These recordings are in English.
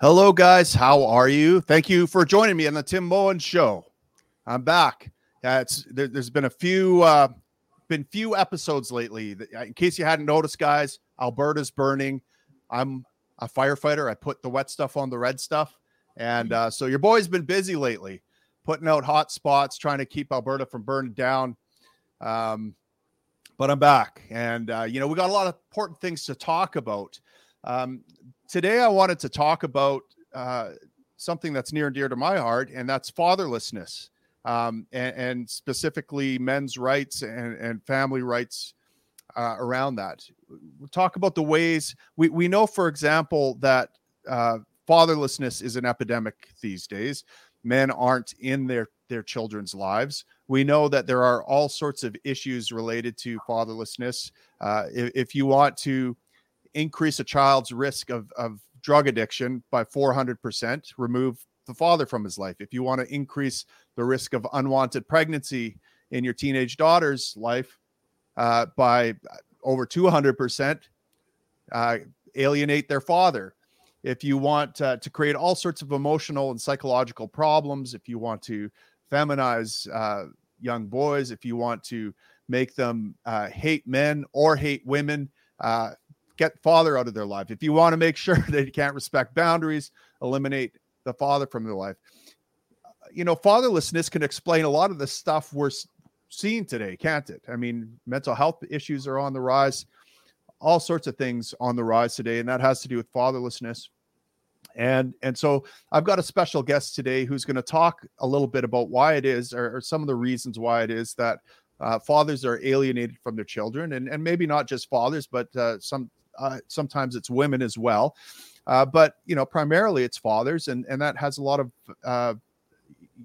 Hello, guys. How are you? Thank you for joining me on the Tim Moen Show. I'm back. It's there, has been a few uh, been few episodes lately. In case you hadn't noticed, guys, Alberta's burning. I'm a firefighter. I put the wet stuff on the red stuff, and uh, so your boy's been busy lately, putting out hot spots, trying to keep Alberta from burning down. Um, but I'm back, and uh, you know we got a lot of important things to talk about. Um, today, I wanted to talk about uh, something that's near and dear to my heart, and that's fatherlessness, um, and, and, specifically men's rights and, and family rights uh, around that. We'll talk about the ways we, we know, for example, that uh, fatherlessness is an epidemic these days. Men aren't in their their children's lives. We know that there are all sorts of issues related to fatherlessness. Uh, if, if, you want to increase a child's risk of, of drug addiction by 400%, remove the father from his life. If you want to increase the risk of unwanted pregnancy in your teenage daughter's life uh, by over 200%, uh, alienate their father. If you want uh, to create all sorts of emotional and psychological problems, if you want to feminize uh, young boys, if you want to make them uh, hate men or hate women, uh, get father out of their life. If you want to make sure that they can't respect boundaries, eliminate the father from their life. You know, fatherlessness can explain a lot of the stuff we're seeing today, can't it? I mean, mental health issues are on the rise, all sorts of things on the rise today, and that has to do with fatherlessness. And and so I've got a special guest today who's going to talk a little bit about why it is, or, or some of the reasons why it is that uh, fathers are alienated from their children, and and maybe not just fathers, but uh, some uh, sometimes it's women as well. Uh, but you know, primarily it's fathers, and and that has a lot of uh,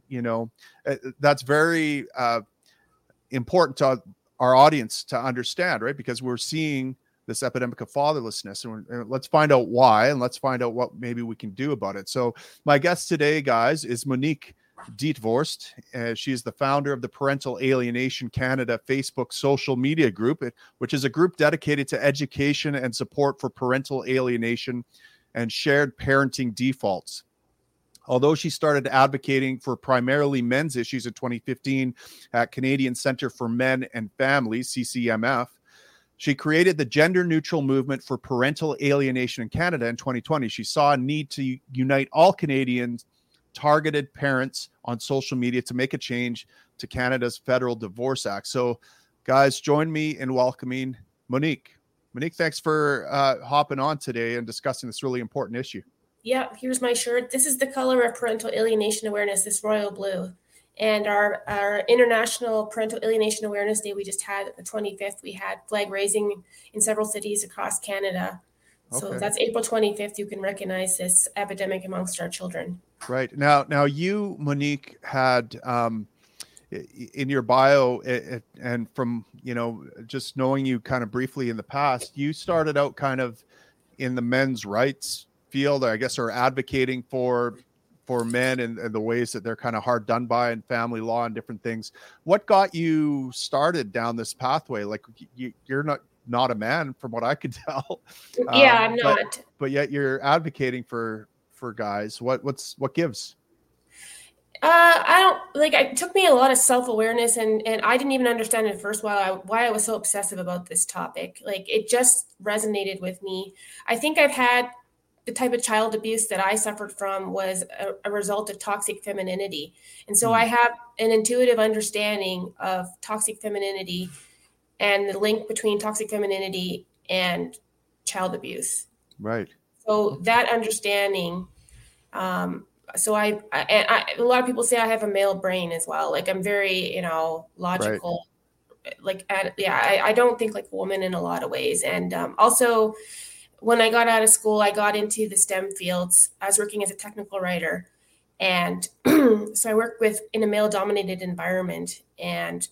you know uh, that's very uh, important to our audience to understand, right? Because we're seeing this epidemic of fatherlessness, and, and let's find out why, and let's find out what maybe we can do about it. So, my guest today, guys, is Monique Dietvorst. Uh, she is the founder of the Parental Alienation Canada Facebook social media group, which is a group dedicated to education and support for parental alienation and shared parenting defaults. Although she started advocating for primarily men's issues in 2015 at Canadian Center for Men and Families, CCMF, she created the gender neutral movement for parental alienation in Canada in 2020. She saw a need to unite all Canadians targeted parents on social media to make a change to Canada's Federal Divorce Act. So, guys, join me in welcoming Monique. Monique, thanks for uh, hopping on today and discussing this really important issue. Yeah, here's my shirt. This is the color of parental alienation awareness, this royal blue. And our, our International Parental Alienation Awareness Day we just had the 25th, we had flag raising in several cities across Canada. So okay. that's April 25th. You can recognize this epidemic amongst our children. Right now, now you, Monique, had um, in your bio, it, and from you know just knowing you kind of briefly in the past, you started out kind of in the men's rights field, I guess, or advocating for for men and, and the ways that they're kind of hard done by in family law and different things. What got you started down this pathway? Like you, you're not not a man, from what I could tell. Yeah, um, I'm not. But, but yet you're advocating for for guys? What what's what gives? Uh, I don't like. It took me a lot of self awareness, and and I didn't even understand at first why I why I was so obsessive about this topic. Like it just resonated with me. I think I've had the type of child abuse that I suffered from was a, a result of toxic femininity, and so mm. I have an intuitive understanding of toxic femininity and the link between toxic femininity and child abuse. Right. So that understanding um, so I, I, I, a lot of people say I have a male brain as well. Like I'm very, you know, logical. Right. Like, at, yeah, I, I don't think like a woman in a lot of ways. And um, also, when I got out of school, I got into the STEM fields. I was working as a technical writer, and so I worked with in a male-dominated environment. And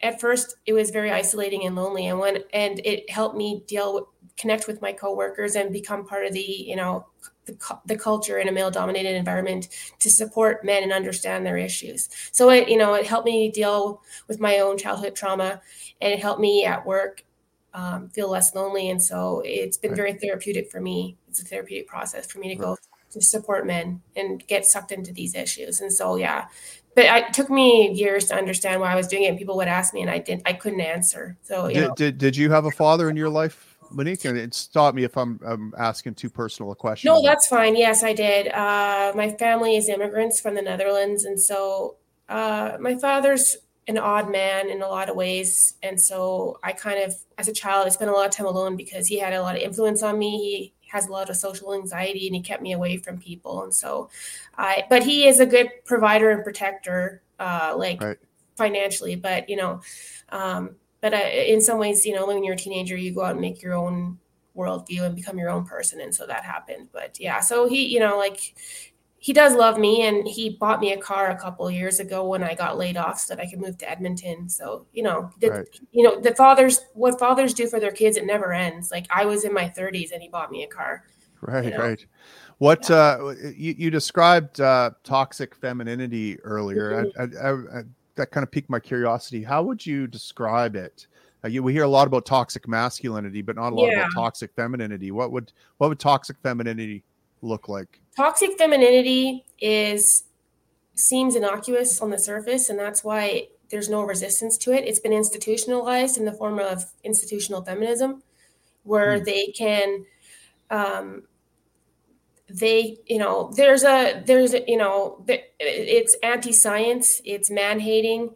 at first, it was very isolating and lonely. And when and it helped me deal with, connect with my coworkers and become part of the, you know, the, the culture in a male dominated environment to support men and understand their issues. So it, you know, it helped me deal with my own childhood trauma and it helped me at work um, feel less lonely. And so it's been very therapeutic for me. It's a therapeutic process for me to go. to support men and get sucked into these issues. And so, yeah, but it took me years to understand why I was doing it. And people would ask me, and I didn't, I couldn't answer. So, did, did, did you have a father in your life, Monique? And stop me if I'm, I'm asking too personal a question. No, that's fine. Yes, I did. Uh, my family is immigrants from the Netherlands, and so uh, my father's an odd man in a lot of ways. And so I kind of, as a child, I spent a lot of time alone because he had a lot of influence on me. He has a lot of social anxiety and he kept me away from people. And so I, but he is a good provider and protector, uh, like right. financially, but you know, um, but uh, in some ways, you know, when you're a teenager, you go out and make your own worldview and become your own person. And so that happened. But yeah, so he, you know, like he does love me and he bought me a car a couple years ago when I got laid off so that I could move to Edmonton. So, you know, the, right. you know, the fathers what fathers do for their kids it never ends. Like I was in my 30s and he bought me a car. Right, you know? right. What yeah. uh you, you described uh toxic femininity earlier. Mm-hmm. I, I, I, that kind of piqued my curiosity. How would you describe it? Uh, you, we hear a lot about toxic masculinity, but not a lot yeah. about toxic femininity. What would what would toxic femininity look like? Toxic femininity is seems innocuous on the surface, and that's why there's no resistance to it. It's been institutionalized in the form of institutional feminism, where mm. they can, um, they, you know, there's a, there's, a, you know, it's anti science, it's man hating,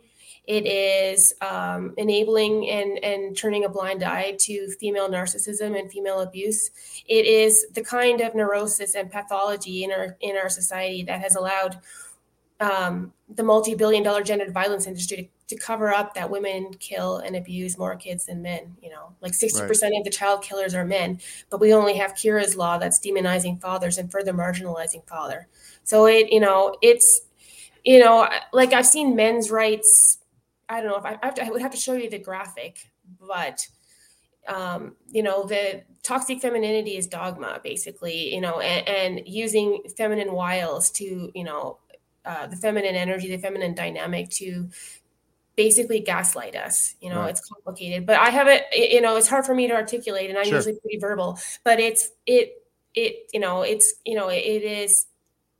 it is um, enabling and, and turning a blind eye to female narcissism and female abuse. It is the kind of neurosis and pathology in our in our society that has allowed um, the multi-billion dollar gendered violence industry to, cover up that women kill and abuse more kids than men you know like 60% right. of the child killers are men but we only have Keira's law that's demonizing fathers and further marginalizing father so it you know it's you know like i've seen men's rights I don't know if I, I, to, I would have to show you the graphic, but um, you know, the toxic femininity is dogma, basically, you know, and, and using feminine wiles to, you know, uh, the feminine energy, the feminine dynamic to basically gaslight us. You know, right. it's complicated, but I have it, you know, it's hard for me to articulate and I'm sure. usually pretty verbal, but it's, it, it, you know, it's, you know, it, it is,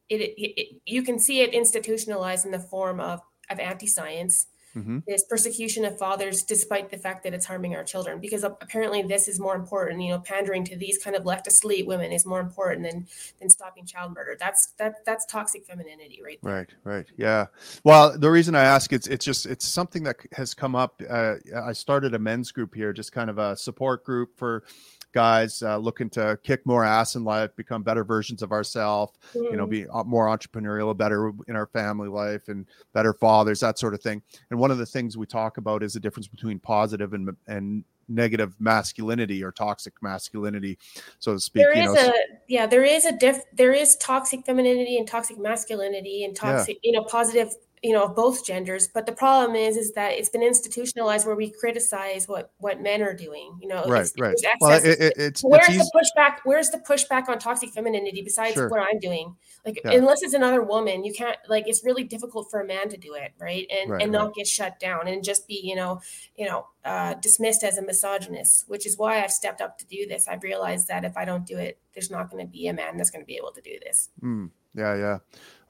it, it, it, you can see it institutionalized in the form of, of anti-science, mm-hmm. this persecution of fathers despite the fact that it's harming our children because apparently this is more important you know pandering to these kind of left asleep women is more important than than stopping child murder that's that that's toxic femininity right there. right right yeah well the reason i ask it's it's just it's something that has come up uh, i started a men's group here just kind of a support group for guys uh, looking to kick more ass in life, become better versions of ourselves, mm. you know, mm. be uh, more entrepreneurial, better in our family life, and better fathers, that sort of thing. And one of the things we talk about is the difference between positive and and negative masculinity or toxic masculinity, so to speak. There is know, a yeah, there is a diff. There is toxic femininity and toxic masculinity and toxic, yeah. you know, positive you know of both genders but the problem is is that it's been institutionalized where we criticize what what men are doing you know? Right right. Well, it, it, it's where's it's the pushback where's the pushback on toxic femininity besides sure. what i'm doing? Like yeah. unless it's another woman you can't like it's really difficult for a man to do it right? And right, and not get shut down and just be you know you know uh, dismissed as a misogynist which is why i've stepped up to do this. I've realized that if i don't do it there's not going to be a man that's going to be able to do this. Mm, yeah yeah.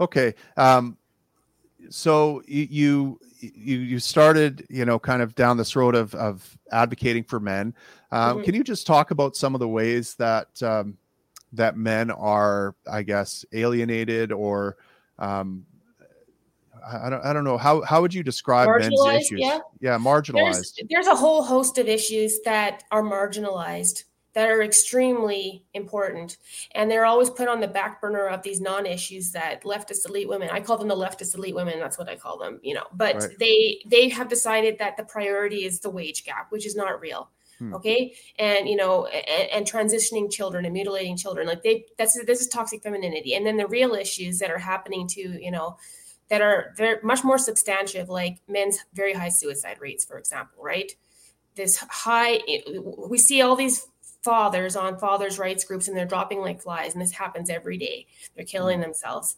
Okay um so you you you started you know kind of down this road of of advocating for men. Um, mm-hmm. can you just talk about some of the ways that um, that men are i guess alienated or um, I don't, I don't know. How how would you describe men's issues? yeah, yeah marginalized. There's, there's a whole host of issues that are marginalized that are extremely important. And they're always put on the back burner of these non issues that leftist elite women, I call them the leftist elite women. That's what I call them, you know, but right. they, they have decided that the priority is the wage gap, which is not real. Hmm. Okay. And, you know, and, and, transitioning children and mutilating children, like they, that's, this is toxic femininity. And then the real issues that are happening to, you know, that are very much more substantive, like men's very high suicide rates, for example, right? This high, we see all these fathers on fathers' rights groups and they're dropping like flies. And this happens every day. They're killing mm. themselves.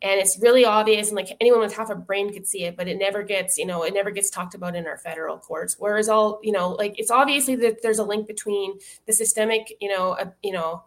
And it's really obvious, and like anyone with half a brain could see it, but it never gets, you know, it never gets talked about in our federal courts. Whereas all, you know, like it's obviously that there's a link between the systemic, you know, uh, you know,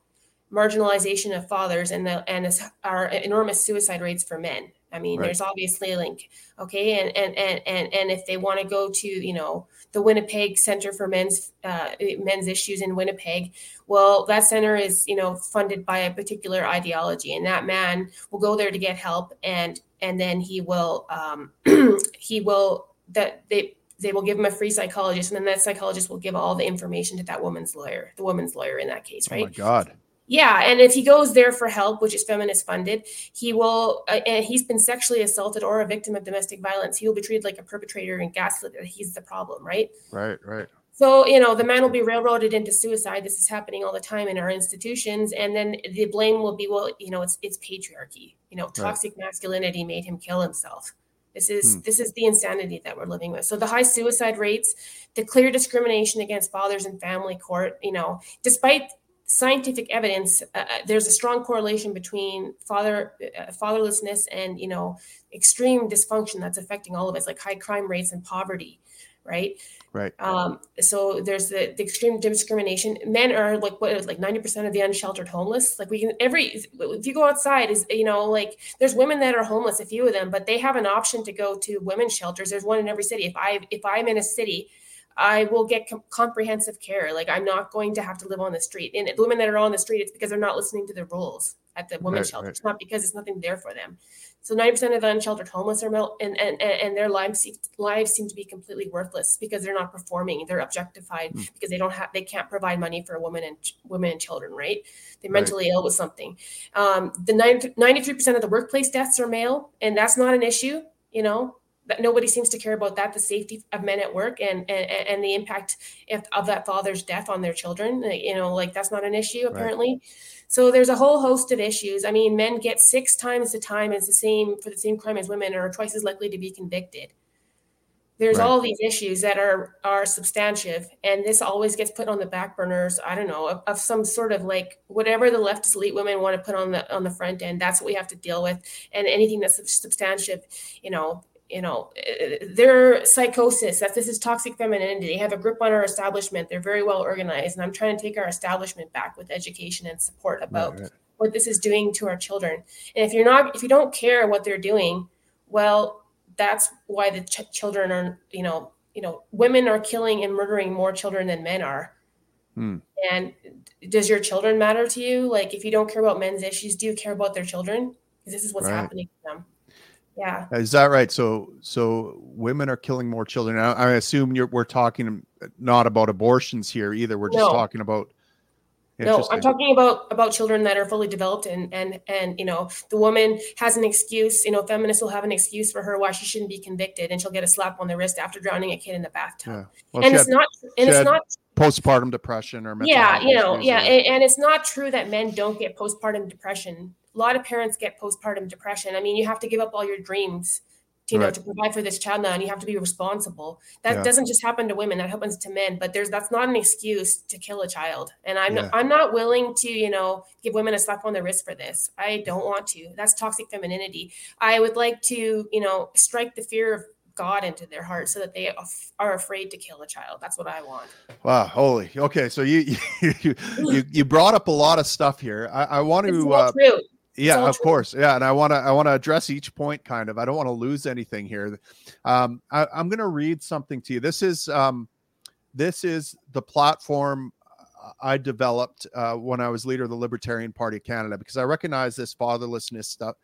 marginalization of fathers and the and this, our enormous suicide rates for men. I mean, right. there's obviously a link. Okay, and and and and and if they want to go to you know the Winnipeg Center for Men's uh, Men's Issues in Winnipeg, well, that center is you know funded by a particular ideology, and that man will go there to get help, and and then he will um, he will that they they will give him a free psychologist, and then that psychologist will give all the information to that woman's lawyer, the woman's lawyer in that case, right? Oh my God. Yeah, and if he goes there for help, which is feminist funded, he will, uh, and he's been sexually assaulted or a victim of domestic violence, he will be treated like a perpetrator and gaslit that he's the problem, right? Right, right. So, you know, the man will be railroaded into suicide. This is happening all the time in our institutions. And then the blame will be, well, you know, it's it's patriarchy. You know, toxic right. masculinity made him kill himself. This is hmm. this is the insanity that we're living with. So the high suicide rates, the clear discrimination against fathers in family court, you know, despite scientific evidence uh, uh, there's a strong correlation between father uh, fatherlessness and you know extreme dysfunction that's affecting all of us like high crime rates and poverty right? Right. Um, so there's the, the, extreme discrimination. Men are like what like 90% of the unsheltered homeless? Like we can every if you go outside is you know like there's women that are homeless a few of them but they have an option to go to women's shelters. There's one in every city. If i if i'm in a city I will get com- comprehensive care. Like I'm not going to have to live on the street. And the women that are on the street, it's because they're not listening to the rules at the women's right, shelter. Right. It's not because it's nothing there for them. So 90% of the unsheltered homeless are male, and, and, and their lives lives seem to be completely worthless because they're not performing. They're objectified mm. because they don't have they can't provide money for women and women and children. Right? They're mentally right. ill with something. Um, the 93% of the workplace deaths are male, and that's not an issue. You know, that nobody seems to care about that the safety of men at work and and, and the impact of that father's death on their children uh, you know like that's not an issue apparently right. so there's a whole host of issues i mean men get six times the time as the same for the same crime as women are twice as likely to be convicted there's right. all these issues that are are substantive and this always gets put on the back burners i don't know of, of, some sort of like whatever the leftist elite women want to put on the on the front end that's what we have to deal with and anything that's substantive you know you know their psychosis that this is toxic femininity they have a grip on our establishment they're very well organized and i'm trying to take our establishment back with education and support about right, right. what this is doing to our children and if you're not if you don't care what they're doing well that's why the ch- children are you know you know women are killing and murdering more children than men are hmm. and does your children matter to you like if you don't care about men's issues do you care about their children because this is what's right. happening to them yeah. Is that right? So, so women are killing more children. I, I assume you're, we're talking not about abortions here either. We're just no. talking about. No, I'm talking about about children that are fully developed and and and you know the woman has an excuse. You know, feminists will have an excuse for her why she shouldn't be convicted, and she'll get a slap on the wrist after drowning a kid in the bathtub. Yeah. Well, and it's had, not and it's not postpartum depression or yeah, you know, yeah, and, and it's not true that men don't get postpartum depression a lot of parents get postpartum depression. I mean, you have to give up all your dreams to, you right. know, to provide for this child now, and you have to be responsible. That yeah. doesn't just happen to women; that happens to men. But there's that's not an excuse to kill a child. And I'm yeah. not, I'm not willing to, you know, give women a slap on the wrist for this. I don't want to. That's toxic femininity. I would like to, you know, strike the fear of God into their heart so that they are afraid to kill a child. That's what I want. Wow, holy. Okay, so you you you, you brought up a lot of stuff here. I, I want to. Uh, true yeah of true. course. Yeah and i want to i want to address each point kind of. I don't want to lose anything here. Um I, am going to read something to you. This is um this is the platform i developed uh, when i was leader of the libertarian party of canada because i recognize this fatherlessness stuff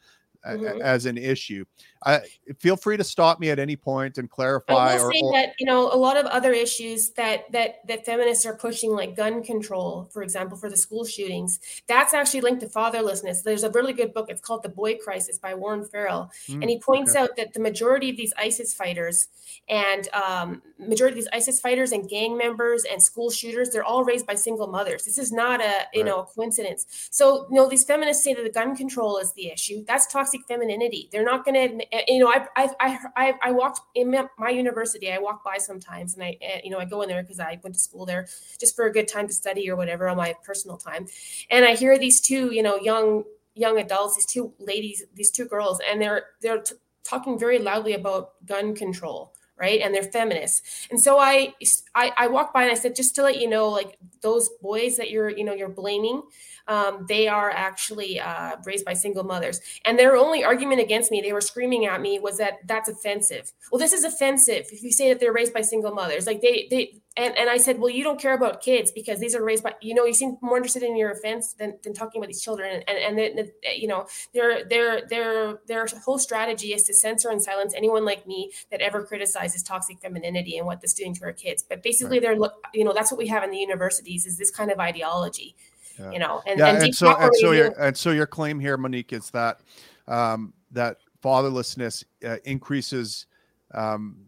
mm-hmm. as an issue. I feel free to stop me at any point and clarify. I will or, say that you know a lot of other issues that that that feminists are pushing, like gun control, for example, for the school shootings. That's actually linked to fatherlessness. There's a really good book. It's called The Boy Crisis by Warren Farrell, mm, and he points okay. out that the majority of these ISIS fighters and um, majority of these ISIS fighters and gang members and school shooters, they're all raised by single mothers. This is not a you right. know a coincidence. So you know these feminists say that the gun control is the issue. That's toxic femininity. They're not going to, eh, you know, I, I, I, I walked in my university, I walk by sometimes and I, eh, you know, I go in there because I went to school there just for a good time to study or whatever on my personal time. And I hear these two, you know, young, young adults, these two ladies, these two girls, and they're, they're t- talking very loudly about gun control right and they're feminists and so I, I i walked by and i said just to let you know like those boys that you're you know you're blaming um, they are actually uh, raised by single mothers. And their only argument against me, they were screaming at me, was that that's offensive. Well, this is offensive if you say that they're raised by single mothers. Like they, they, and, and I said, well, you don't care about kids because these are raised by, you know, you seem more interested in your offense than, than talking about these children. And, and, you know, their, their, their, their whole strategy is to censor and silence anyone like me that ever criticizes toxic femininity and what this doing to our kids. But basically right. they're, you know, that's what we have in the universities is this kind of ideology yeah. you know and, yeah, and, and so and so your and so your claim here monique is that um, that fatherlessness uh, increases um,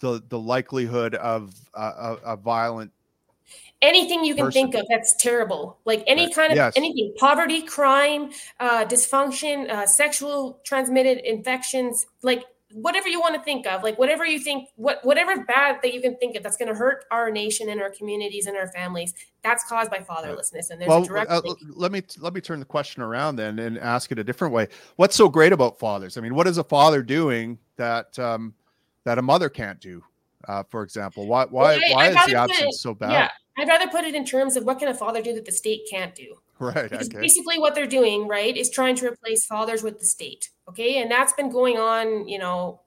the the likelihood of uh, a, a violent anything you can person. think of that's terrible. Like any kind of yes. anything poverty crime uh, dysfunction uh, sexual transmitted infections like whatever you want to think of like whatever you think what whatever bad that you can think of that's going to hurt our nation and our communities and our families that's caused by fatherlessness and there's well, a direct uh, let me let me turn the question around then and ask it a different way. What's so great about fathers? I mean what is a father doing that um that a mother can't do uh, for example why why well, I, why is the absence it, so bad yeah i'd rather put it in terms of what can a father do that the state can't do Right. Because okay. basically what they're doing, right, is trying to replace fathers with the state. Okay. And that's been going on, you know,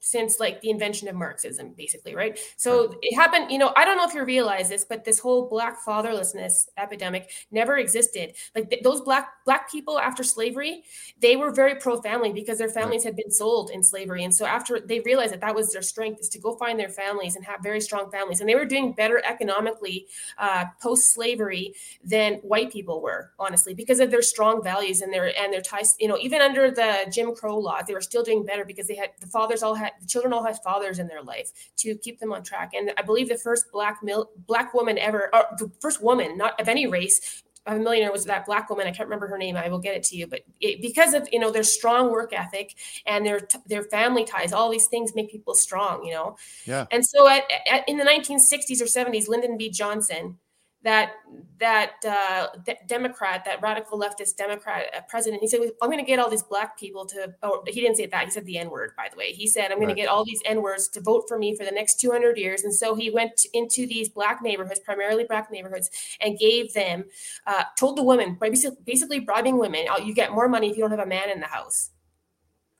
since like the invention of Marxism, basically, right? So it happened, you know, I don't know if you realize this, but this whole black fatherlessness epidemic never existed. Like th- those black black people after slavery, they were very pro family because their families had been sold in slavery, and so after they realized that that was their strength is to go find their families and have very strong families, and they were doing better economically uh, post slavery than white people were, honestly, because of their strong values and their and their ties. You know, even under the Jim Crow laws, they were still doing better because they had the fathers all had the children all had fathers in their life to keep them on track. And I believe the first black mil- black woman ever, or the first woman, not of any race, a millionaire was that black woman. I can't remember her name. I will get it to you. But it, because of you know their strong work ethic and their their family ties, all these things make people strong. You know. Yeah. And so at, at in the 1960s or 70s, Lyndon B. Johnson that that uh, Democrat, that radical leftist Democrat uh, president, he said, "I'm going to get all these black people to." Oh, he didn't say that. He said the N word. By the way, he said, "I'm going right. to get all these N words to vote for me for the next 200 years." And so he went into these black neighborhoods, primarily black neighborhoods, and gave them, uh, told the women, basically, basically bribing women, oh, "You get more money if you don't have a man in the house."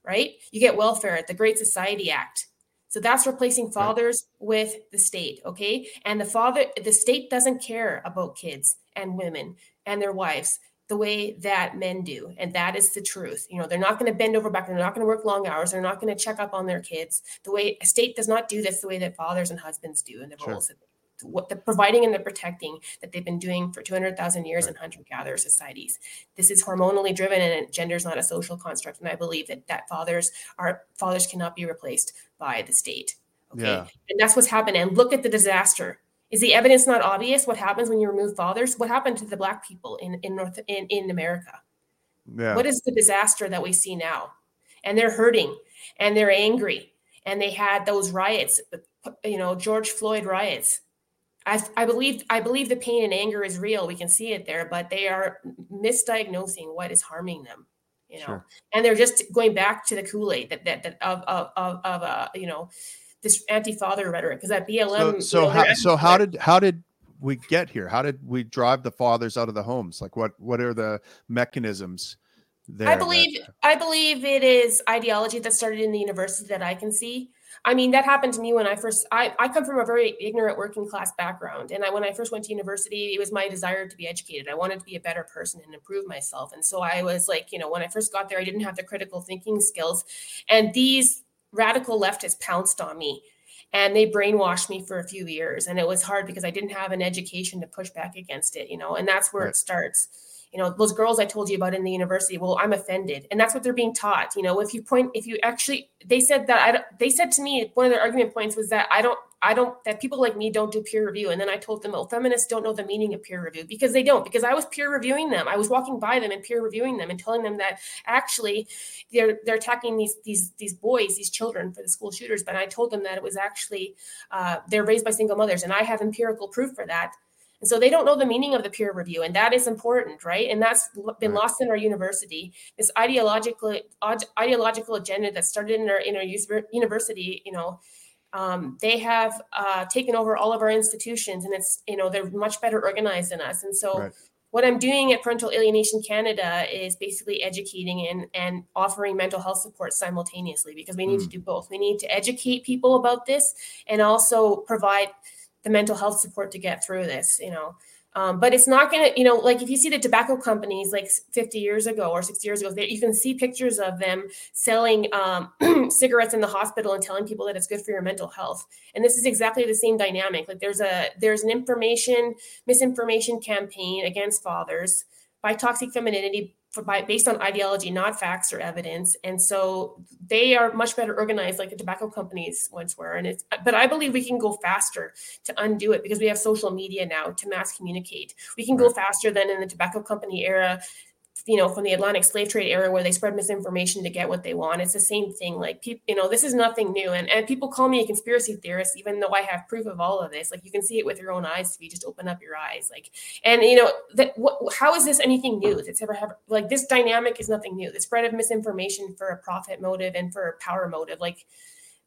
Right? You get welfare, at the Great Society Act so that's replacing fathers right. with the state, okay? And the father the state doesn't care about kids and women and their wives the way that men do. And that is the truth. You know, they're not going to bend over back, they're not going to work long hours, they're not going to check up on their kids. The way a state does not do this the way that fathers and husbands do in the sure. roles what the providing and the protecting that they've been doing for 200,000 years right. in hunter-gatherer societies. This is hormonally driven and gender is not a social construct. And I believe that that fathers are fathers cannot be replaced by the state. Okay. Yeah. And that's what's happened. And look at the disaster. Is the evidence not obvious? What happens when you remove fathers? What happened to the black people in, in North in, in America? Yeah. What is the disaster that we see now? And they're hurting and they're angry. And they had those riots, you know, George Floyd riots I, I believe I believe the pain and anger is real. We can see it there, but they are misdiagnosing what is harming them. You know, sure. and they're just going back to the Kool Aid that, that that of of of, of uh, you know this anti-father rhetoric because that BLM. So, so how so how did how did we get here? How did we drive the fathers out of the homes? Like what what are the mechanisms? There I believe that... I believe it is ideology that started in the university that I can see. I mean, that happened to me when I first, I, I come from a very ignorant working class background. And I, when I first went to university, it was my desire to be educated. I wanted to be a better person and improve myself. And so I was like, you know, when I first got there, I didn't have the critical thinking skills. And these radical leftists pounced on me and they brainwashed me for a few years. And it was hard because I didn't have an education to push back against it, you know, and that's where right. it starts you know those girls i told you about in the university well i'm offended. And that's what they're being taught you know if you point if you actually they said that i they said to me one of their argument points was that i don't i don't that people like me don't do peer review. And then i told them well feminists don't know the meaning of peer review because they don't because i was peer reviewing them. I was walking by them and peer reviewing them and telling them that actually they're they're attacking these these these boys these children for the school shooters. But i told them that it was actually uh, they're raised by single mothers and i have empirical proof for that and so they don't know the meaning of the peer review, and that is important, right? And that's been lost in our university. This ideological ideological agenda that started in our in our university, you know, Um, they have uh, taken over all of our institutions, and it's you know they're much better organized than us. And so, right. what I'm doing at Parental Alienation Canada is basically educating and and offering mental health support simultaneously because we need mm. to do both. We need to educate people about this and also provide the mental health support to get through this. You know, um, but it's not going to, you know, like if you see the tobacco companies like 50 years ago or 60 years ago, they, you can see pictures of them selling um, cigarettes in the hospital and telling people that it's good for your mental health. And this is exactly the same dynamic. Like there's a there's an information misinformation campaign against fathers by toxic femininity by, based on ideology, not facts or evidence. And so they are much better organized, like the tobacco companies once were. And it's, but I believe we can go faster to undo it because we have social media now to mass communicate. We can go faster than in the tobacco company era you know, from the Atlantic slave trade era where they spread misinformation to get what they want. It's the same thing. Like people, you know, this is nothing new. And and people call me a conspiracy theorist, even though I have proof of all of this. Like you can see it with your own eyes if you just open up your eyes. Like, and you know, that what how is this anything new that's ever have like this dynamic is nothing new. The spread of misinformation for a profit motive and for a power motive, like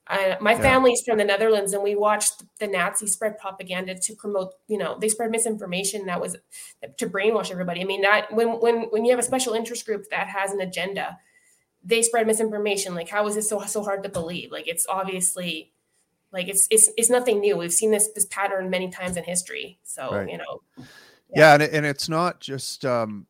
uh, my yeah. family's from the Netherlands, and we watched the Nazis spread propaganda to promote. You know, they spread misinformation that was to brainwash everybody. I mean, that when when when you have a special interest group that has an agenda, they spread misinformation. Like, how is this so so hard to believe? Like, it's obviously like it's it's it's nothing new. We've seen this this pattern many times in history. So right. you know, yeah, yeah and, and it's not just um,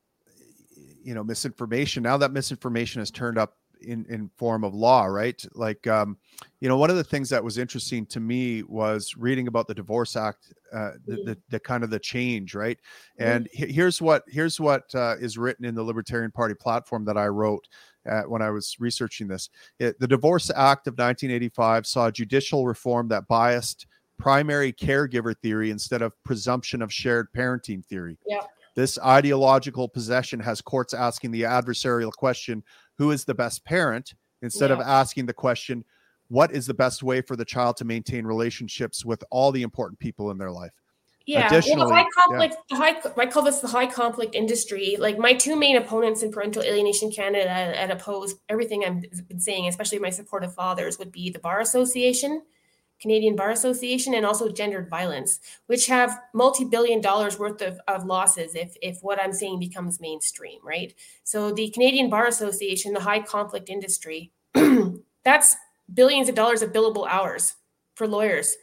you know misinformation. Now that misinformation has turned up in in form of law right? Like um you know one of the things that was interesting to me was reading about the divorce act uh the, the, the kind of the change right? And here's what here's what uh, is written in the libertarian party platform that i wrote uh, when i was researching this. It, the divorce act of 1985 saw judicial reform that biased primary caregiver theory instead of presumption of shared parenting theory. Yeah. This ideological possession has courts asking the adversarial question who is the best parent instead yeah. of asking the question what is the best way for the child to maintain relationships with all the important people in their life yeah, well, high conflict, yeah. high, I call this the high conflict industry. Like my two main opponents in Parental Alienation Canada and oppose everything I've been saying, especially my supportive fathers, would be the Bar Association Canadian Bar Association, and also gendered violence, which have multi-billion dollars worth of, of losses if, if what I'm saying becomes mainstream, right? So the Canadian Bar Association, the high conflict industry, that's billions of dollars of billable hours for lawyers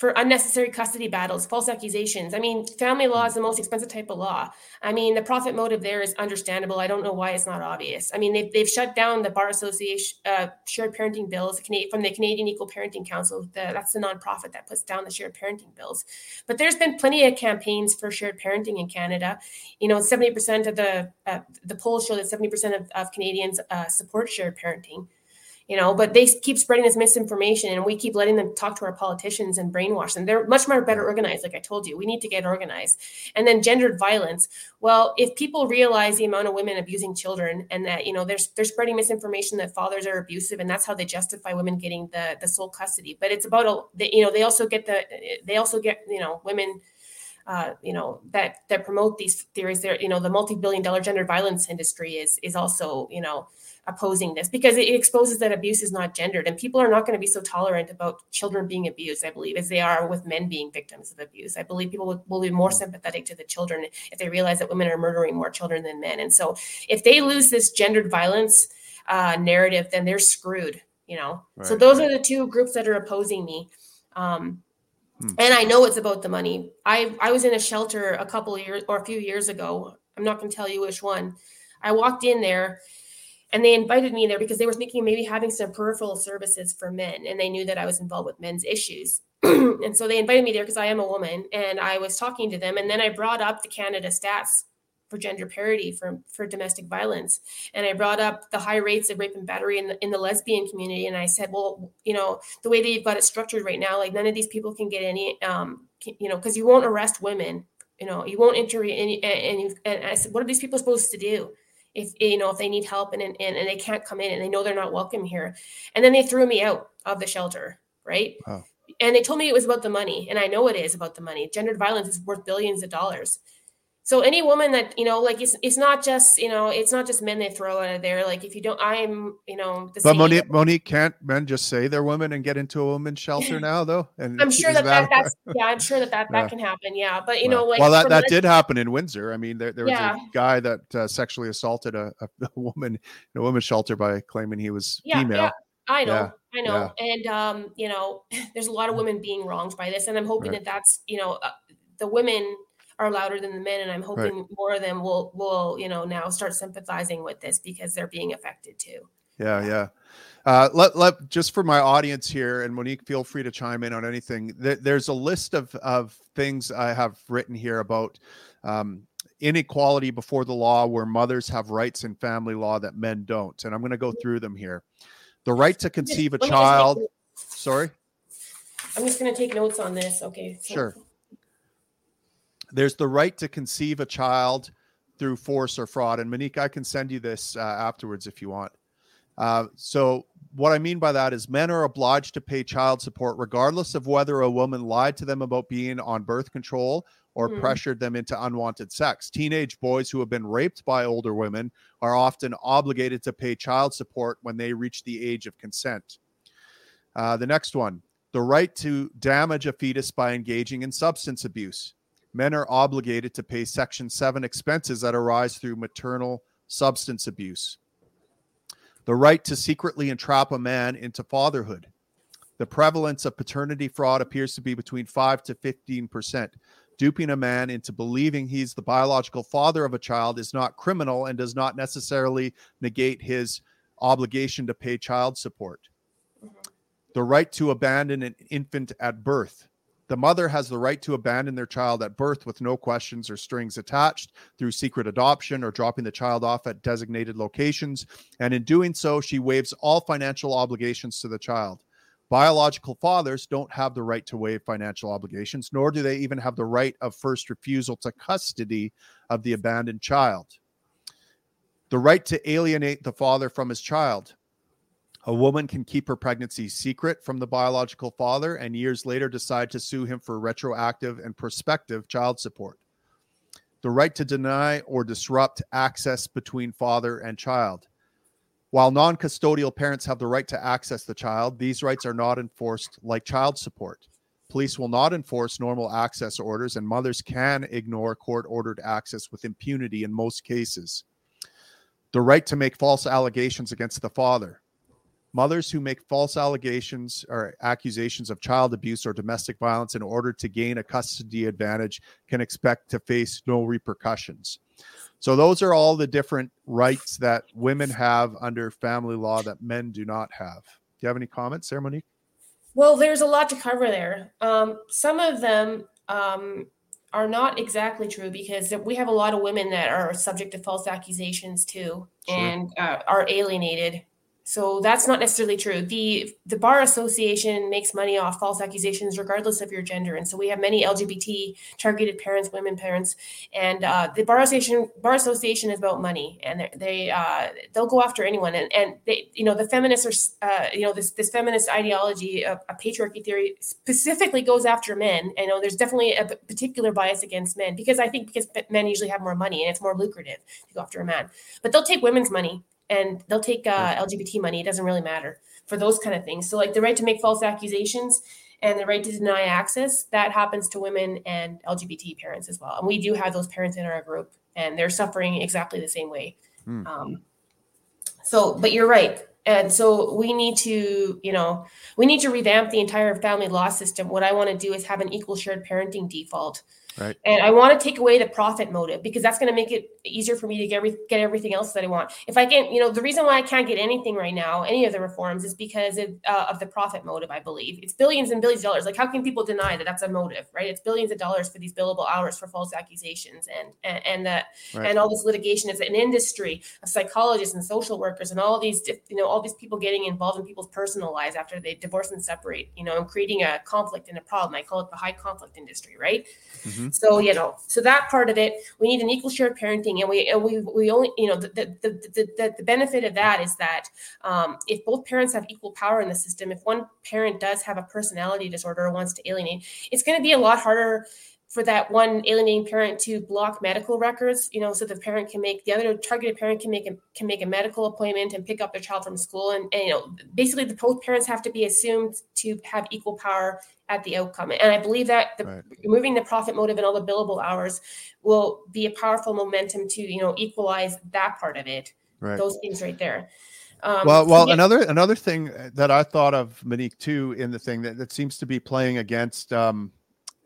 for unnecessary custody battles, false accusations. I mean, family law is the most expensive type of law. I mean, the profit motive there is understandable. I don't know why it's not obvious. I mean, they've, they've shut down the Bar Association uh, shared parenting bills from the Canadian Equal Parenting Council. The, that's the nonprofit that puts down the shared parenting bills. But there's been plenty of campaigns for shared parenting in Canada. You know, 70% of the uh, the polls show that 70% of, of Canadians uh, support shared parenting you know but they keep spreading this misinformation and we keep letting them talk to our politicians and brainwash them. They're much more better organized like i told you. We need to get organized. And then gendered violence. Well if people realize the amount of women abusing children and that you know they're, they're spreading misinformation that fathers are abusive and that's how they justify women getting the the sole custody. But it's about a you know they also get the they also get you know women uh, you know that that promote these theories. There you know the multi-billion dollar gender violence industry is is also you know opposing this because it exposes that abuse is not gendered. And people are not going to be so tolerant about children being abused i believe as they are with men being victims of abuse. I believe people will, will be more sympathetic to the children if they realize that women are murdering more children than men. And so if they lose this gendered violence uh, narrative then they're screwed you know? Right, so those right. are the two groups that are opposing me. Um, hmm. and i know it's about the money. I i was in a shelter a couple years or a few years ago. I'm not going to tell you which one. I walked in there and they invited me there because they were thinking maybe having some peripheral services for men and they knew that i was involved with men's issues. And so they invited me there because i am a woman and i was talking to them. And then i brought up the canada stats for gender parity for, for domestic violence. And i brought up the high rates of rape and battery in the, in the lesbian community. And i said well you know the way that you've got it structured right now like none of these people can get any um you know because you won't arrest women you know you won't enter any and, and, and i said what are these people supposed to do if eh, you know if they need help and, and and they can't come in and they know they're not welcome here. And then they threw me out of the shelter right? Wow. and they told me it was about the money and i know it is about the money. Gendered violence is worth billions of dollars so any woman that you know like it's it's not just you know it's not just men they throw out of there. Like if you don't i'm you know but monique monique can't men just say they're women and get into a women's shelter now though? And i'm sure that, that, that's yeah i'm sure that that, that can happen yeah. But you well, know like well that, that did happen in windsor. I mean there, there was yeah. a guy that uh, sexually assaulted a, a, woman in a women's shelter by claiming he was yeah, female. Yeah. I know, I know, and um, you know, there's a lot of women being wronged by this, and I'm hoping right. that that's you know, uh, the women are louder than the men and i'm hoping right. more of them will will you know now start sympathizing with this because they're being affected too. Yeah yeah. Uh, let, let just for my audience here and monique feel free to chime in on anything. There's a list of of things i have written here about um, inequality before the law where mothers have rights in family law that men don't and i'm going to go through them here. The right to conceive a child sorry? I'm just going to take notes on this okay? So. sure there's the right to conceive a child through force or fraud. And Monique, I can send you this uh, afterwards if you want. Uh, so, what I mean by that is men are obliged to pay child support regardless of whether a woman lied to them about being on birth control or mm. pressured them into unwanted sex. Teenage boys who have been raped by older women are often obligated to pay child support when they reach the age of consent. Uh, the next one the right to damage a fetus by engaging in substance abuse men are obligated to pay Section 7 expenses that arise through maternal substance abuse. The right to secretly entrap a man into fatherhood. The prevalence of paternity fraud appears to be between 5 to 15%. Duping a man into believing he's the biological father of a child is not criminal and does not necessarily negate his obligation to pay child support. The right to abandon an infant at birth. The mother has the right to abandon their child at birth with no questions or strings attached through secret adoption or dropping the child off at designated locations. And in doing so, she waives all financial obligations to the child. Biological fathers don't have the right to waive financial obligations, nor do they even have the right of first refusal to custody of the abandoned child. The right to alienate the father from his child. A woman can keep her pregnancy secret from the biological father and years later decide to sue him for retroactive and prospective child support. The right to deny or disrupt access between father and child. While non custodial parents have the right to access the child, these rights are not enforced like child support. Police will not enforce normal access orders, and mothers can ignore court ordered access with impunity in most cases. The right to make false allegations against the father. Mothers who make false allegations or accusations of child abuse or domestic violence in order to gain a custody advantage can expect to face no repercussions. So, those are all the different rights that women have under family law that men do not have. Do you have any comments there, Monique? Well, there's a lot to cover there. Um, some of them um, are not exactly true because we have a lot of women that are subject to false accusations too sure. and uh, are alienated so that's not necessarily true. The the bar association makes money off false accusations regardless of your gender, and so we have many LGBT targeted parents, women parents, and uh, the bar association bar association is about money, and they uh, they'll go after anyone, and and they you know the feminists are uh, you know this this feminist ideology, a, a patriarchy theory specifically goes after men. I know there's definitely a particular bias against men because I think because men usually have more money and it's more lucrative to go after a man, but they'll take women's money and they'll take uh, LGBT money. It doesn't really matter for those kind of things. So, like the right to make false accusations and the right to deny access, that happens to women and LGBT parents as well. And we do have those parents in our group, and they're suffering exactly the same way. Mm. Um, so, but you're right. And so we need to, you know, we need to revamp the entire family law system. What I want to do is have an equal shared parenting default Right. And I want to take away the profit motive because that's going to make it easier for me to get every, get everything else that I want. If I can, you know, the reason why I can't get anything right now, any of the reforms, is because of, uh, of the profit motive. I believe it's billions and billions of dollars. Like, how can people deny that that's a motive, right? It's billions of dollars for these billable hours for false accusations, and and, and that right. and all this litigation is an industry of psychologists and social workers and all these, you know, all these people getting involved in people's personal lives after they divorce and separate, you know, and creating a conflict and a problem. I call it the high conflict industry, right? Mm-hmm. So you know, so that part of it, we need an equal share of parenting, and we and we we only you know the the the, the, the benefit of that is that um, if both parents have equal power in the system, if one parent does have a personality disorder or wants to alienate, it's going to be a lot harder for that one alienating parent to block medical records, you know, so the parent can make the other targeted parent can make a can make a medical appointment and pick up their child from school, and, and you know, basically the both parents have to be assumed to have equal power at the outcome. And I believe that the, right. removing the profit motive and all the billable hours will be a powerful momentum to you know equalize that part of it. Right. Those things right there. Um, well, well, yeah. another another thing that I thought of, Monique, too, in the thing that, that seems to be playing against, um,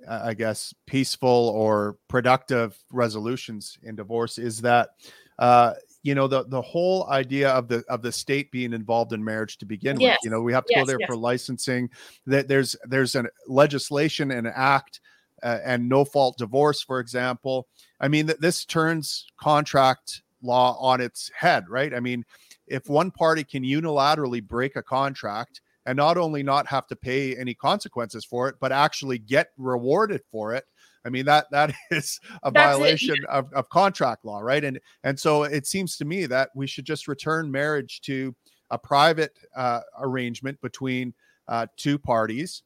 I guess, peaceful or productive resolutions in divorce is that, uh, you know, the the whole idea of the of the state being involved in marriage to begin yes. with. You know, we have to yes, go there yes. for licensing. That there's there's an legislation and an act. Uh, and no fault divorce, for example. I mean, that this turns contract law on its head, right? I mean, if one party can unilaterally break a contract and not only not have to pay any consequences for it, but actually get rewarded for it. I mean that that is a That's violation it. of, of contract law, right? And and so it seems to me that we should just return marriage to a private uh, arrangement between uh, two parties,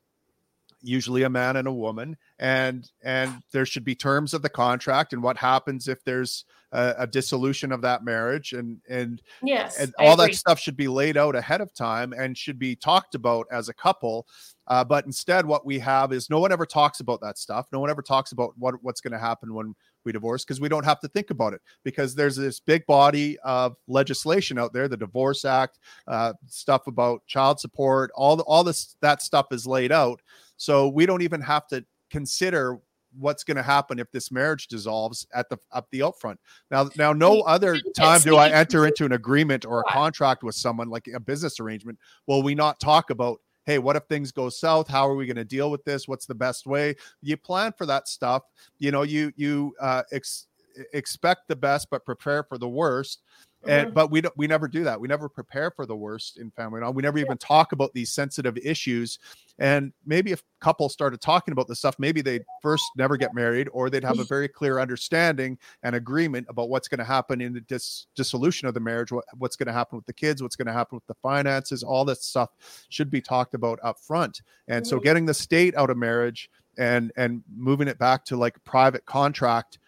usually a man and a woman, and and there should be terms of the contract and what happens if there's a, a dissolution of that marriage and and yes and all that stuff should be laid out ahead of time and should be talked about as a couple uh, but instead what we have is no one ever talks about that stuff. No one ever talks about what what's going to happen when we divorce because we don't have to think about it because there's this big body of legislation out there the divorce act uh, stuff about child support all the, all this that stuff is laid out so we don't even have to consider what's going to happen if this marriage dissolves at the up the upfront. Now, now, no other time do I enter into an agreement or a contract with someone like a business arrangement. Will we not talk about? Hey, what if things go south? How are we going to deal with this? What's the best way? You plan for that stuff. You know, you you uh, ex- expect the best, but prepare for the worst. And mm-hmm. but we don't we never do that. We never prepare for the worst in family law. We never even talk about these sensitive issues. And maybe if couples started talking about this stuff, maybe they'd first never get married, or they'd have a very clear understanding and agreement about what's going to happen in the dis- dissolution of the marriage, what, what's going to happen with the kids, what's going to happen with the finances. All this stuff should be talked about up front. And mm-hmm. so getting the state out of marriage and and moving it back to like private contract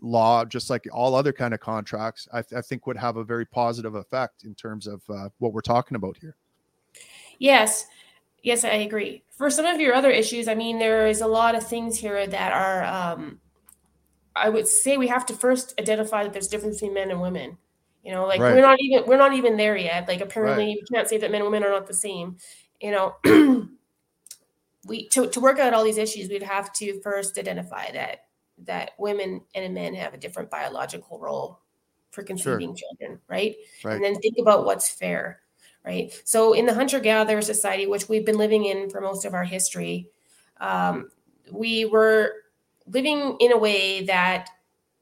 law, just like all other kind of contracts, I, th- I think would have a very positive effect in terms of uh, what we're talking about here. Yes, yes, I agree. For some of your other issues, I mean, there is a lot of things here that are. Um, I would say we have to first identify that there's difference between men and women. You know, like right. we're not even we're not even there yet. Like apparently, right. you can't say that men and women are not the same. You know, we to to work out all these issues, we'd have to first identify that that women and men have a different biological role for conceiving sure. children, right? right? And then think about what's fair, right? So in the hunter gatherer society, which we've been living in for most of our history, um, we were living in a way that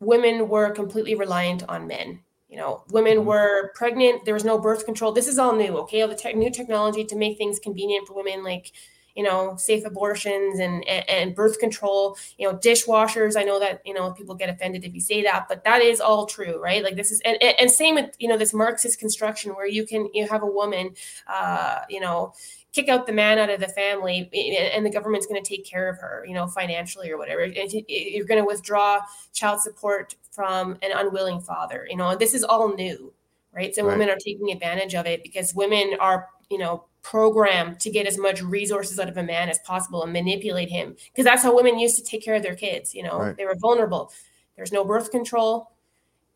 women were completely reliant on men. You know, women mm-hmm. were pregnant. There was no birth control. This is all new. Okay, all the te- new technology to make things convenient for women, like you know safe abortions and, and, and birth control you know dishwashers. I know that you know people get offended if you say that but that is all true right? Like this is and, and same with you know this marxist construction where you can you have a woman uh you know kick out the man out of the family and the government's going to take care of her you know financially or whatever. You're going to withdraw child support from an unwilling father you know? This is all new right? So right. women are taking advantage of it because women are you know program to get as much resources out of a man as possible and manipulate him because that's how women used to take care of their kids you know right. they were vulnerable there's no birth control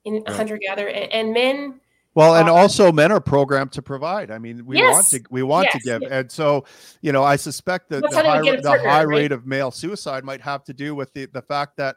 in right. hunter gatherer and, and, men well and uh, also men are programmed to provide i mean we yes. want to we want yes. to give yes. and so you know i suspect that the high, partner, the high right? rate of male suicide might have to do with the the fact that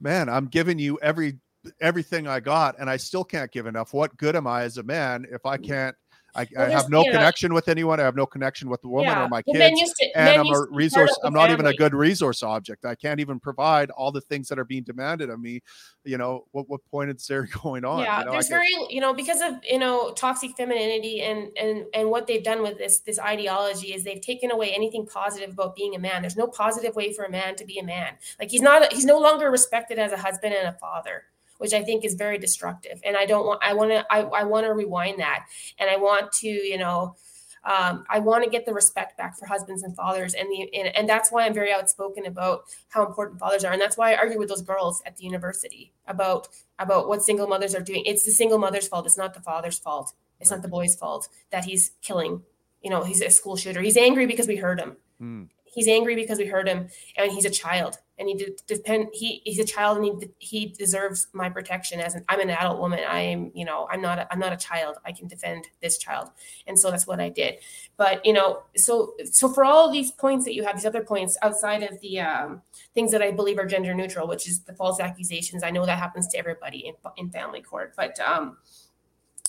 man i'm giving you every everything i got and i still can't give enough what good am i as a man if i can't I, well, I have no connection know, with anyone. I have no connection with the woman yeah. or my kids. To, and I'm a resource. I'm not even a good resource object. I can't even provide all the things that are being demanded of me. You know, what, what point is there going on? Yeah, you know, there's very, you know, because of, you know, toxic femininity and, and, and what they've done with this, this ideology is they've taken away anything positive about being a man. There's no positive way for a man to be a man. Like he's not, he's no longer respected as a husband and a father which I think is very destructive. And I don't want, I want to, I, I want to rewind that. And I want to, you know, um, I want to get the respect back for husbands and fathers, and the and, and that's why I'm very outspoken about how important fathers are, and that's why I argue with those girls at the university about about what single mothers are doing. It's the single mother's fault. It's not the father's fault. It's right. not the boy's fault that he's killing. You know, he's a school shooter. He's angry because we hurt him. Mm. He's angry because we hurt him, and he's a child and he de- depend he he's a child and he he deserves my protection. As an I'm an adult woman I am you know I'm not a, I'm not a child. I can defend this child. And so that's what I did. But you know so so for all these points that you have these other points outside of the um, things that I believe are gender neutral which is the false accusations I know that happens to everybody in, in family court but um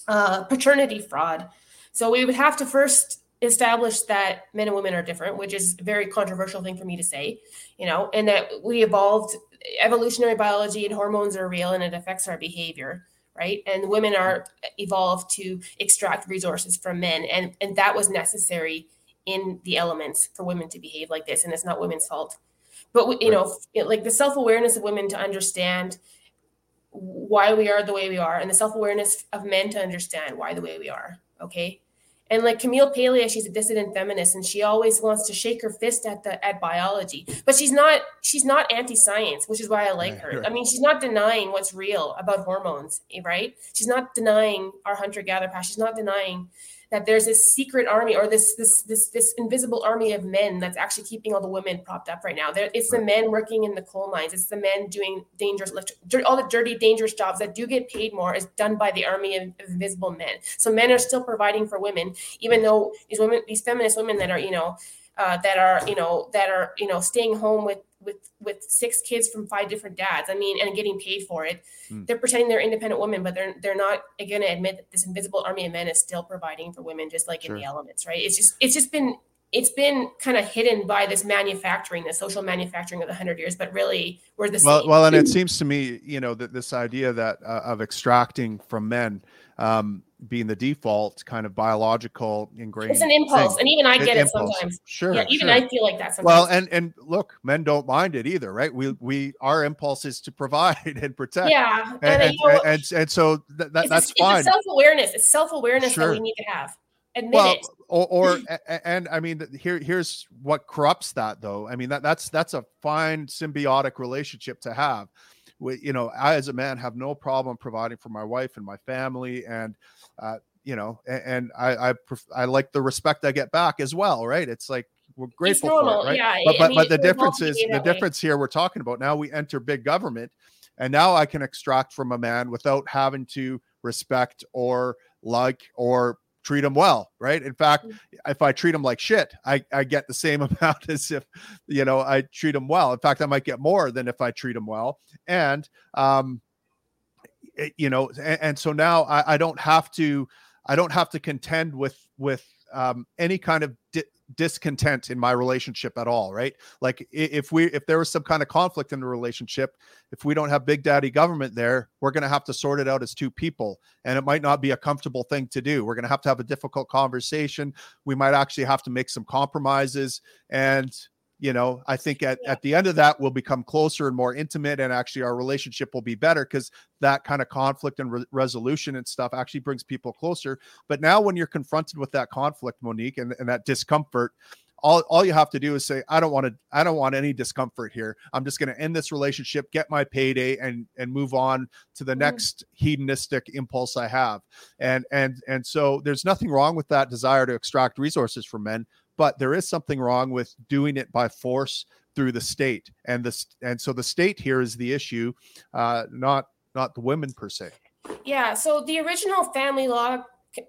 uh paternity fraud. So we would have to first established that men and women are different, which is a very controversial thing for me to say, you know, and that we evolved evolutionary biology and hormones are real and it affects our behavior, right? And women are evolved to extract resources from men, and and that was necessary in the elements for women to behave like this, and it's not women's fault. But you know, like the self awareness of women to understand why we are the way we are, and the self awareness of men to understand why the way we are. Okay, and like Camille Paglia, she's a dissident feminist, and she always wants to shake her fist at the at biology. But she's not she's not anti-science, which is why I like her. I mean, she's not denying what's real about hormones, right? She's not denying our hunter-gatherer past. She's not denying that there's this secret army or this this this this invisible army of men that's actually keeping all the women propped up right now. There, it's the men working in the coal mines. It's the men doing dangerous, all the dirty, dangerous jobs that do get paid more is done by the army of, of invisible men. So men are still providing for women, even though these women, these feminist women that are you know uh, that are you know that are you know staying home with with with six kids from five different dads. I mean, and getting paid for it. Mm. They're pretending they're independent women, but they're they're not going to admit that this invisible army of men is still providing for women, just like sure. in the elements, right? It's just it's just been it's been kind of hidden by this manufacturing, the social manufacturing of the hundred years, but really we're the well, same. Well, and it seems to me, you know, that this idea that uh, of extracting from men um, being the default kind of biological ingrained. It's an impulse, thing. and even I get it, it sometimes. Sure. Yeah, even sure. I feel like that sometimes. Well, and and look, men don't mind it either, right? We we our impulse is to provide and protect. Yeah, and and, and, know, and, and, so th- that, that's a, fine. self awareness. It's self awareness sure. that we need to have. Admit well, it. Or, or and I mean here here's what corrupts that though. I mean that that's that's a fine symbiotic relationship to have. We, you know, I as a man have no problem providing for my wife and my family and uh, you know, and, and I, I, I like the respect I get back as well, right? It's like we're grateful for it, right? Yeah, but but, mean, but the difference is the difference here we're talking about now we enter big government, and now I can extract from a man without having to respect or like or treat them well, right? In fact, mm-hmm. if I treat them like shit, I, I get the same amount as if, you know, I treat them well. In fact, I might get more than if I treat them well. And, um, it, you know, and, and so now I, I don't have to, I don't have to contend with with um, any kind of di- discontent in my relationship at all right? Like if we if there was some kind of conflict in the relationship if we don't have big daddy government there we're going to have to sort it out as two people and it might not be a comfortable thing to do. We're going to have to have a difficult conversation. We might actually have to make some compromises and you know i think at, at the end of that we'll become closer and more intimate and actually our relationship will be better because that kind of conflict and re- resolution and stuff actually brings people closer. But now when you're confronted with that conflict monique and, and that discomfort all, all you have to do is say i don't want to i don't want any discomfort here. I'm just going to end this relationship get my payday and and move on to the mm. next hedonistic impulse i have. And and and so there's nothing wrong with that desire to extract resources from men but there is something wrong with doing it by force through the state. And this and so the state here is the issue uh not not the women per se. Yeah so the original family law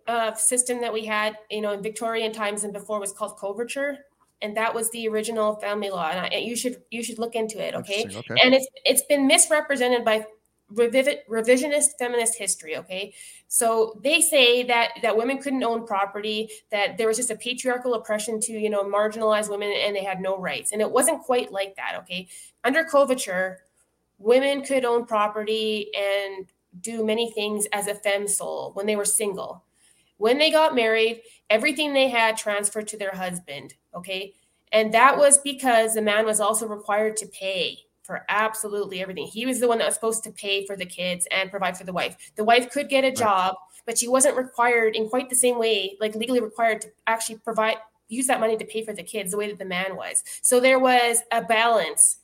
uh, system that we had you know in victorian times and before was called coverture and that was the original family law and I, you should you should look into it okay? okay. And it's it's been misrepresented by revisionist feminist history okay? So they say that that women couldn't own property that there was just a patriarchal oppression to you know marginalize women and they had no rights. And it wasn't quite like that okay? Under coverture women could own property and do many things as a feme sole when they were single. When they got married everything they had transferred to their husband okay? And that was because the man was also required to pay for absolutely everything. He was the one that was supposed to pay for the kids and provide for the wife. The wife could get a job, but she wasn't required in quite the same way, like legally required to actually provide use that money to pay for the kids the way that the man was. So there was a balance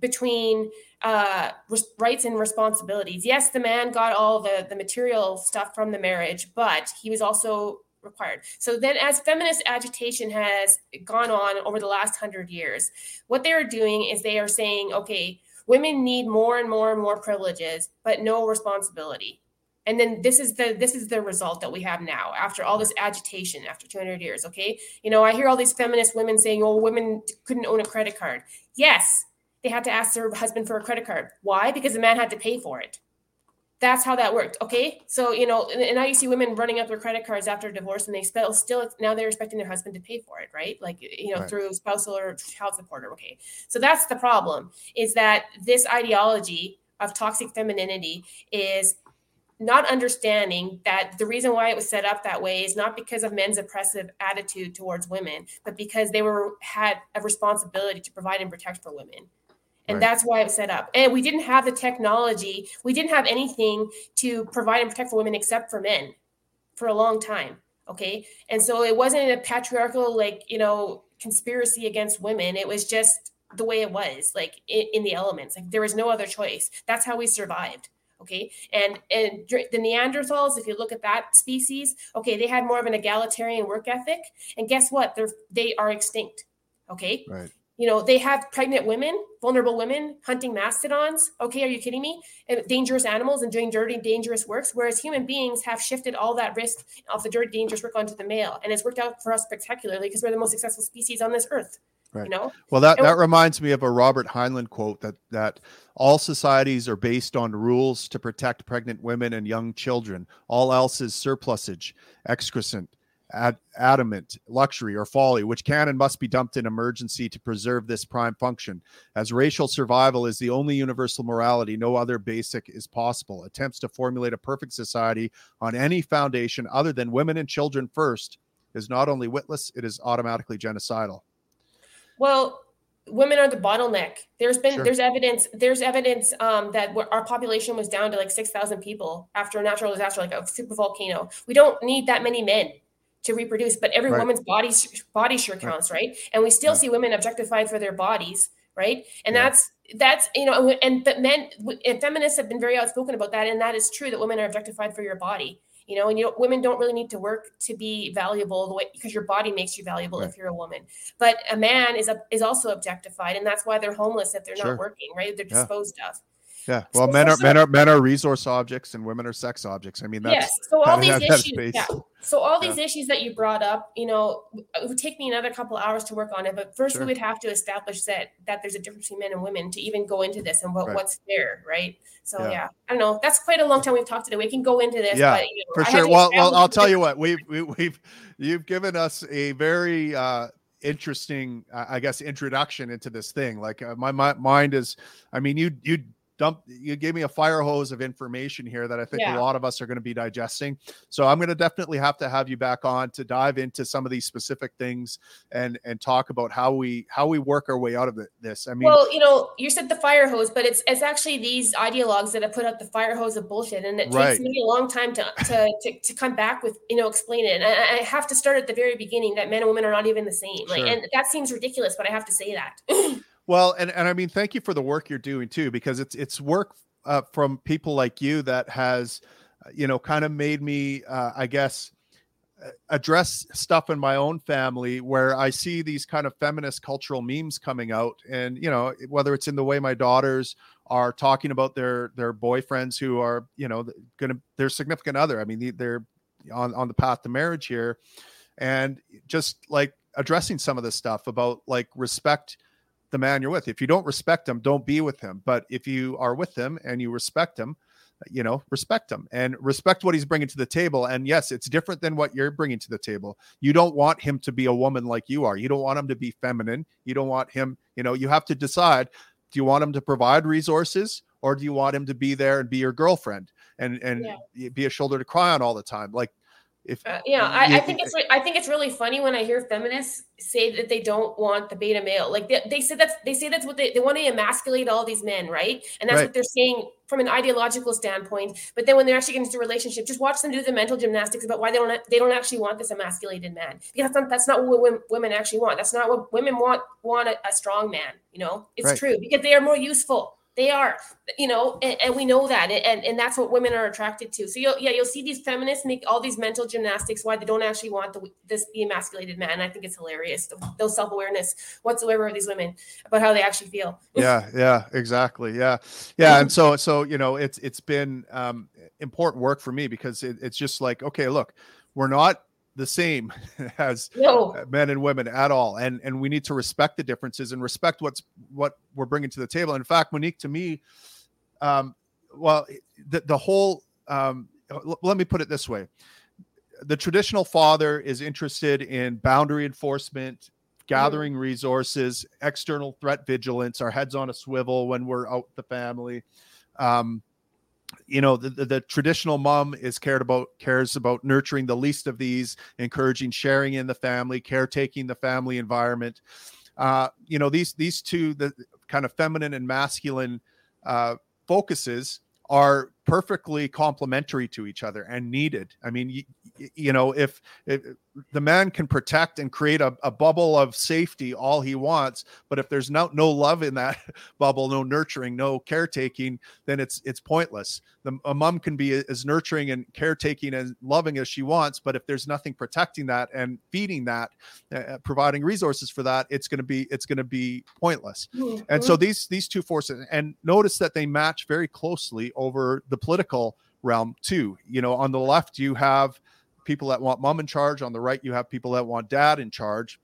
between uh, rights and responsibilities. Yes, the man got all the the material stuff from the marriage, but he was also required. So then, as feminist agitation has gone on over the last hundred years, what they are doing is they are saying, okay, women need more and more and more privileges, but no responsibility. And then this is the this is the result that we have now after all this agitation after 200 years. Okay, you know I hear all these feminist women saying, "Oh, women couldn't own a credit card." Yes, they had to ask their husband for a credit card. Why? Because the man had to pay for it. That's how that worked. Okay. So, you know, and, and now you see women running up their credit cards after divorce and they still, still now they're expecting their husband to pay for it, right? Like, you know, right. through spousal or child support or okay. So that's the problem is that this ideology of toxic femininity is not understanding that the reason why it was set up that way is not because of men's oppressive attitude towards women, but because they were had a responsibility to provide and protect for women. And right. that's why it was set up. And we didn't have the technology, we didn't have anything to provide and protect for women except for men for a long time. Okay. And so it wasn't a patriarchal, like, you know, conspiracy against women. It was just the way it was, like in, in the elements. Like there was no other choice. That's how we survived okay and and the neanderthals if you look at that species okay they had more of an egalitarian work ethic and guess what they're they are extinct okay right you know, they have pregnant women, vulnerable women hunting mastodons. Okay, are you kidding me? dangerous animals and doing dirty, dangerous works. Whereas human beings have shifted all that risk of the dirty, dangerous work onto the male, and it's worked out for us spectacularly because we're the most successful species on this earth. Right. You know. Well, that and that reminds me of a Robert Heinlein quote that that all societies are based on rules to protect pregnant women and young children. All else is surplusage, excrescent, ad- adamant, luxury, or folly, which can and must be dumped in emergency to preserve this prime function. As racial survival is the only universal morality, no other basic is possible. Attempts to formulate a perfect society on any foundation other than women and children first is not only witless, it is automatically genocidal. Well, women are the bottleneck. There's been sure. there's evidence there's evidence um, that our population was down to like six thousand people after a natural disaster like a super volcano. We don't need that many men to reproduce, but every right. woman's body body sure counts, right? right? And we still yeah. see women objectified for their bodies, right? And yeah. that's that's you know, and but men and feminists have been very outspoken about that, and that is true that women are objectified for your body. You know, and you know, women don't really need to work to be valuable the way because your body makes you valuable right. if you're a woman. But a man is a, is also objectified, and that's why they're homeless if they're sure. not working, right? They're disposed yeah. of. Yeah. Well, so, men are so, men are men are resource objects and women are sex objects. I mean, that's yes. So all these issues, yeah. So all these yeah. issues that you brought up, you know, it would take me another couple hours to work on it. But first, sure. we would have to establish that that there's a difference between men and women to even go into this and what, right. what's fair, right? So yeah. yeah. I don't know. That's quite a long time we've talked today. We can go into this. Yeah, but, you know, for sure. Well, well, I'll tell you what we've we, have we have you've given us a very uh interesting i guess introduction into this thing like uh, my, my mind is i mean you you dump you gave me a fire hose of information here that I think yeah. a lot of us are going to be digesting. So I'm going to definitely have to have you back on to dive into some of these specific things and and talk about how we how we work our way out of it, this. I mean, well, you know, you said the fire hose, but it's it's actually these ideologues that have put out the fire hose of bullshit, and it right. takes me a long time to to to, to come back with you know explain it. And I, I, have to start at the very beginning that men and women are not even the same. Like, sure. and that seems ridiculous, but I have to say that. Well, and, and I mean, thank you for the work you're doing too, because it's it's work uh, from people like you that has, uh, you know, kind of made me, uh, I guess, address stuff in my own family where I see these kind of feminist cultural memes coming out, and you know, whether it's in the way my daughters are talking about their their boyfriends who are, you know, to their significant other. I mean, they're on on the path to marriage here, and just like addressing some of this stuff about like respect the man you're with. If you don't respect him, don't be with him. But if you are with him and you respect him, you know, respect him and respect what he's bringing to the table. And yes, it's different than what you're bringing to the table. You don't want him to be a woman like you are. You don't want him to be feminine. You don't want him, you know, you have to decide do you want him to provide resources or do you want him to be there and be your girlfriend and and yeah. be a shoulder to cry on all the time? Like if uh, know, I, I, think it's I think it's really funny when I hear feminists say that they don't want the beta male. Like they, they say that's they say that's what they, they want to emasculate all these men, right? And that's right. what they're saying from an ideological standpoint. But then when they're actually getting into a relationship, just watch them do the mental gymnastics about why they don't they don't actually want this emasculated man. Because that's not, that's not what women actually want. That's not what women want want a, a strong man. You know, it's right. true because they are more useful they are, you know, and, and, we know that, and and that's what women are attracted to. So you'll yeah, you'll see these feminists make all these mental gymnastics why they don't actually want the this the emasculated man. I think it's hilarious. No self awareness whatsoever of these women about how they actually feel. yeah, yeah, exactly. Yeah, yeah, and so so you know it's it's been um, important work for me because it, it's just like okay, look, we're not the same as no. men and women at all and and we need to respect the differences and respect what's what we're bringing to the table in fact monique to me um well the, the whole um l- let me put it this way the traditional father is interested in boundary enforcement gathering mm. resources external threat vigilance our heads on a swivel when we're out the family um you know the, the, the, traditional mom is cared about cares about nurturing the least of these encouraging sharing in the family caretaking the family environment. Uh, you know these these two the kind of feminine and masculine uh, focuses are perfectly complementary to each other and needed. I mean you, you know if, if the man can protect and create a, a, bubble of safety all he wants but if there's no no love in that bubble no nurturing no caretaking then it's it's pointless. The, a mom can be as nurturing and caretaking and loving as she wants but if there's nothing protecting that and feeding that uh, uh providing resources for that it's going to be it's going to be pointless. Mm-hmm. and so these these two forces and notice that they match very closely over the political realm too you know on the left you have people that want mom in charge. On the right, you have people that want dad in charge.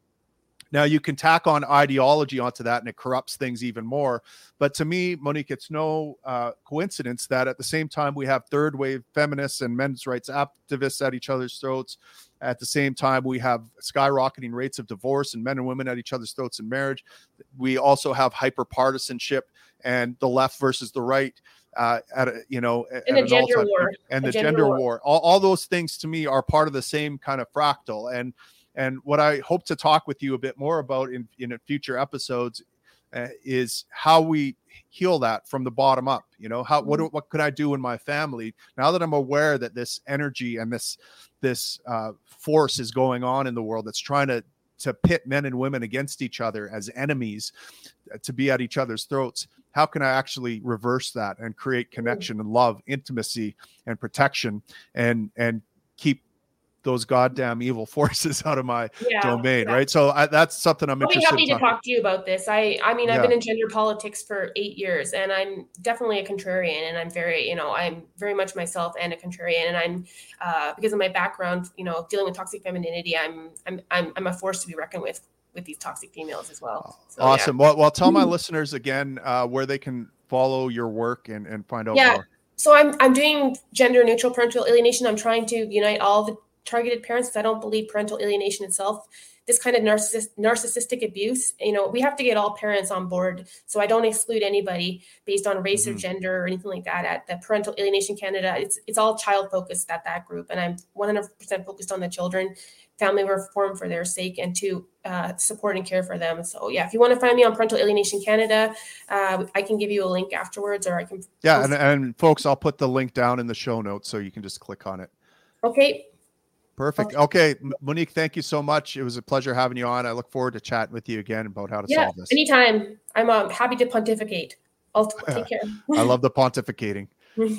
Now you can tack on ideology onto that, and it corrupts things even more. But to me, Monique, it's no uh, coincidence that at the same time we have third wave feminists and men's rights activists at each other's throats. At the same time, we have skyrocketing rates of divorce and men and women at each other's throats in marriage. We also have hyper partisanship and the left versus the right uh, at a, you know and the gender war. and the, the gender, gender war, war. All, all those things to me are part of the same kind of fractal. And and what i hope to talk with you a bit more about in in future episodes uh, is how we heal that from the bottom up you know? How what mm-hmm. what could i do in my family? Now that i'm aware that this energy and this this uh, force is going on in the world that's trying to to pit men and women against each other as enemies uh, to be at each other's throats how can i actually reverse that and create connection and love intimacy and protection and and keep those goddamn evil forces out of my yeah, domain, yeah. right? So I, that's something I'm I'll interested. I'll be happy in to talk to you about this. I, I mean, I've yeah. been in gender politics for eight years, and I'm definitely a contrarian, and I'm very, you know, I'm very much myself and a contrarian, and I'm uh, because of my background, you know, dealing with toxic femininity, I'm, I'm, I'm, I'm a force to be reckoned with with these toxic females as well. So, awesome. Well, well, tell my listeners again uh, where they can follow your work and, and find out yeah. more. So I'm I'm doing gender neutral parental alienation. I'm trying to unite all the targeted parents because I don't believe parental alienation itself. This kind of narciss- narcissistic abuse, you know, we have to get all parents on board. So I don't exclude anybody based on race mm-hmm. or gender or anything like that. At the Parental Alienation Canada, it's it's all child focused at that group, and I'm 100% focused on the children, family reform for their sake, and to uh, support and care for them. So yeah, if you want to find me on Parental Alienation Canada, uh, I can give you a link afterwards, or I can. Yeah, and, and folks, I'll put the link down in the show notes so you can just click on it. Okay, Perfect. Okay, Monique, thank you so much. It was a pleasure having you on. I look forward to chatting with you again about how to yeah, solve this. Anytime. I'm um, happy to pontificate. I'll take care. I love the pontificating. yeah.